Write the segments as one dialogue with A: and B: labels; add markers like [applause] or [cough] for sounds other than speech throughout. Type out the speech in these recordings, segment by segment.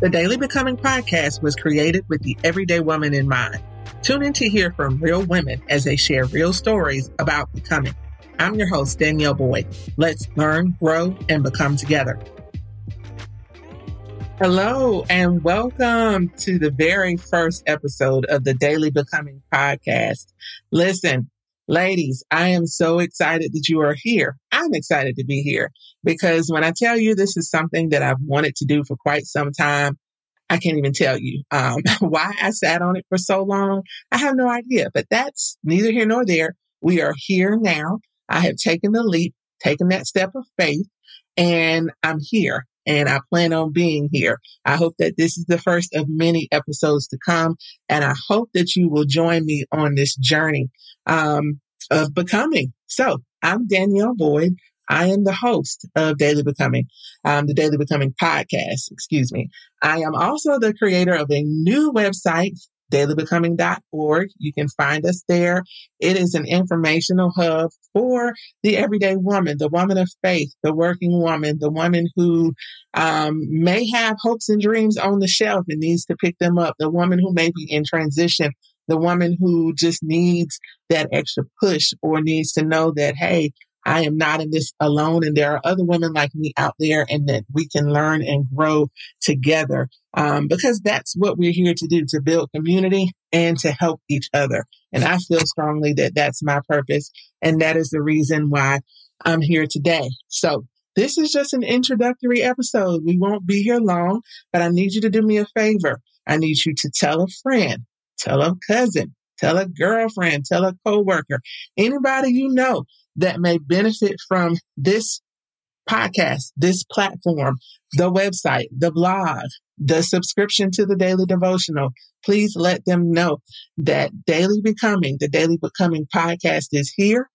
A: The Daily Becoming podcast was created with the everyday woman in mind. Tune in to hear from real women as they share real stories about becoming. I'm your host, Danielle Boyd. Let's learn, grow, and become together. Hello, and welcome to the very first episode of the Daily Becoming podcast. Listen, ladies, I am so excited that you are here. I'm excited to be here because when I tell you this is something that I've wanted to do for quite some time, I can't even tell you um, [laughs] why I sat on it for so long. I have no idea, but that's neither here nor there. We are here now. I have taken the leap, taken that step of faith, and I'm here and I plan on being here. I hope that this is the first of many episodes to come, and I hope that you will join me on this journey um, of becoming. So I'm Danielle Boyd. I am the host of Daily Becoming, um, the Daily Becoming podcast, excuse me. I am also the creator of a new website dailybecoming.org. You can find us there. It is an informational hub for the everyday woman, the woman of faith, the working woman, the woman who um, may have hopes and dreams on the shelf and needs to pick them up, the woman who may be in transition, the woman who just needs that extra push or needs to know that, hey, I am not in this alone and there are other women like me out there and that we can learn and grow together. Um, because that's what we're here to do, to build community and to help each other. And I feel strongly that that's my purpose. And that is the reason why I'm here today. So this is just an introductory episode. We won't be here long, but I need you to do me a favor. I need you to tell a friend, tell a cousin, tell a girlfriend, tell a coworker, anybody you know that may benefit from this podcast, this platform, the website, the blog, the subscription to the daily devotional. Please let them know that Daily Becoming, the Daily Becoming podcast is here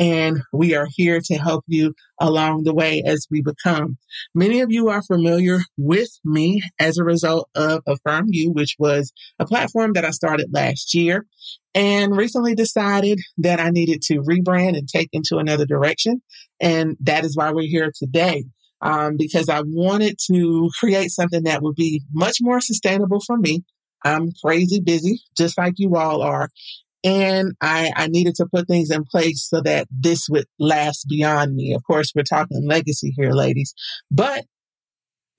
A: and we are here to help you along the way as we become. Many of you are familiar with me as a result of Affirm You, which was a platform that I started last year and recently decided that I needed to rebrand and take into another direction. And that is why we're here today. Um, because I wanted to create something that would be much more sustainable for me. I'm crazy busy, just like you all are. And I, I needed to put things in place so that this would last beyond me. Of course, we're talking legacy here, ladies, but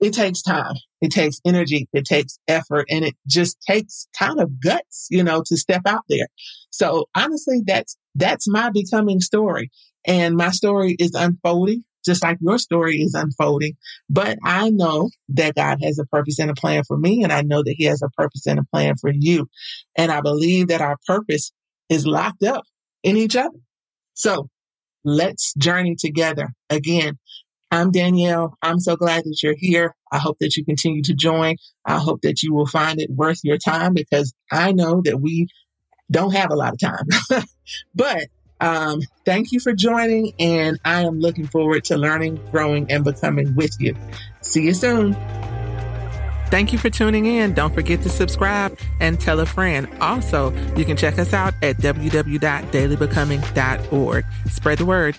A: it takes time. It takes energy. It takes effort and it just takes kind of guts, you know, to step out there. So honestly, that's, that's my becoming story and my story is unfolding just like your story is unfolding. But I know that God has a purpose and a plan for me, and I know that He has a purpose and a plan for you. And I believe that our purpose is locked up in each other. So let's journey together. Again, I'm Danielle. I'm so glad that you're here. I hope that you continue to join. I hope that you will find it worth your time because I know that we don't have a lot of time. [laughs] but um, thank you for joining, and I am looking forward to learning, growing, and becoming with you. See you soon. Thank you for tuning in. Don't forget to subscribe and tell a friend. Also, you can check us out at www.dailybecoming.org. Spread the word.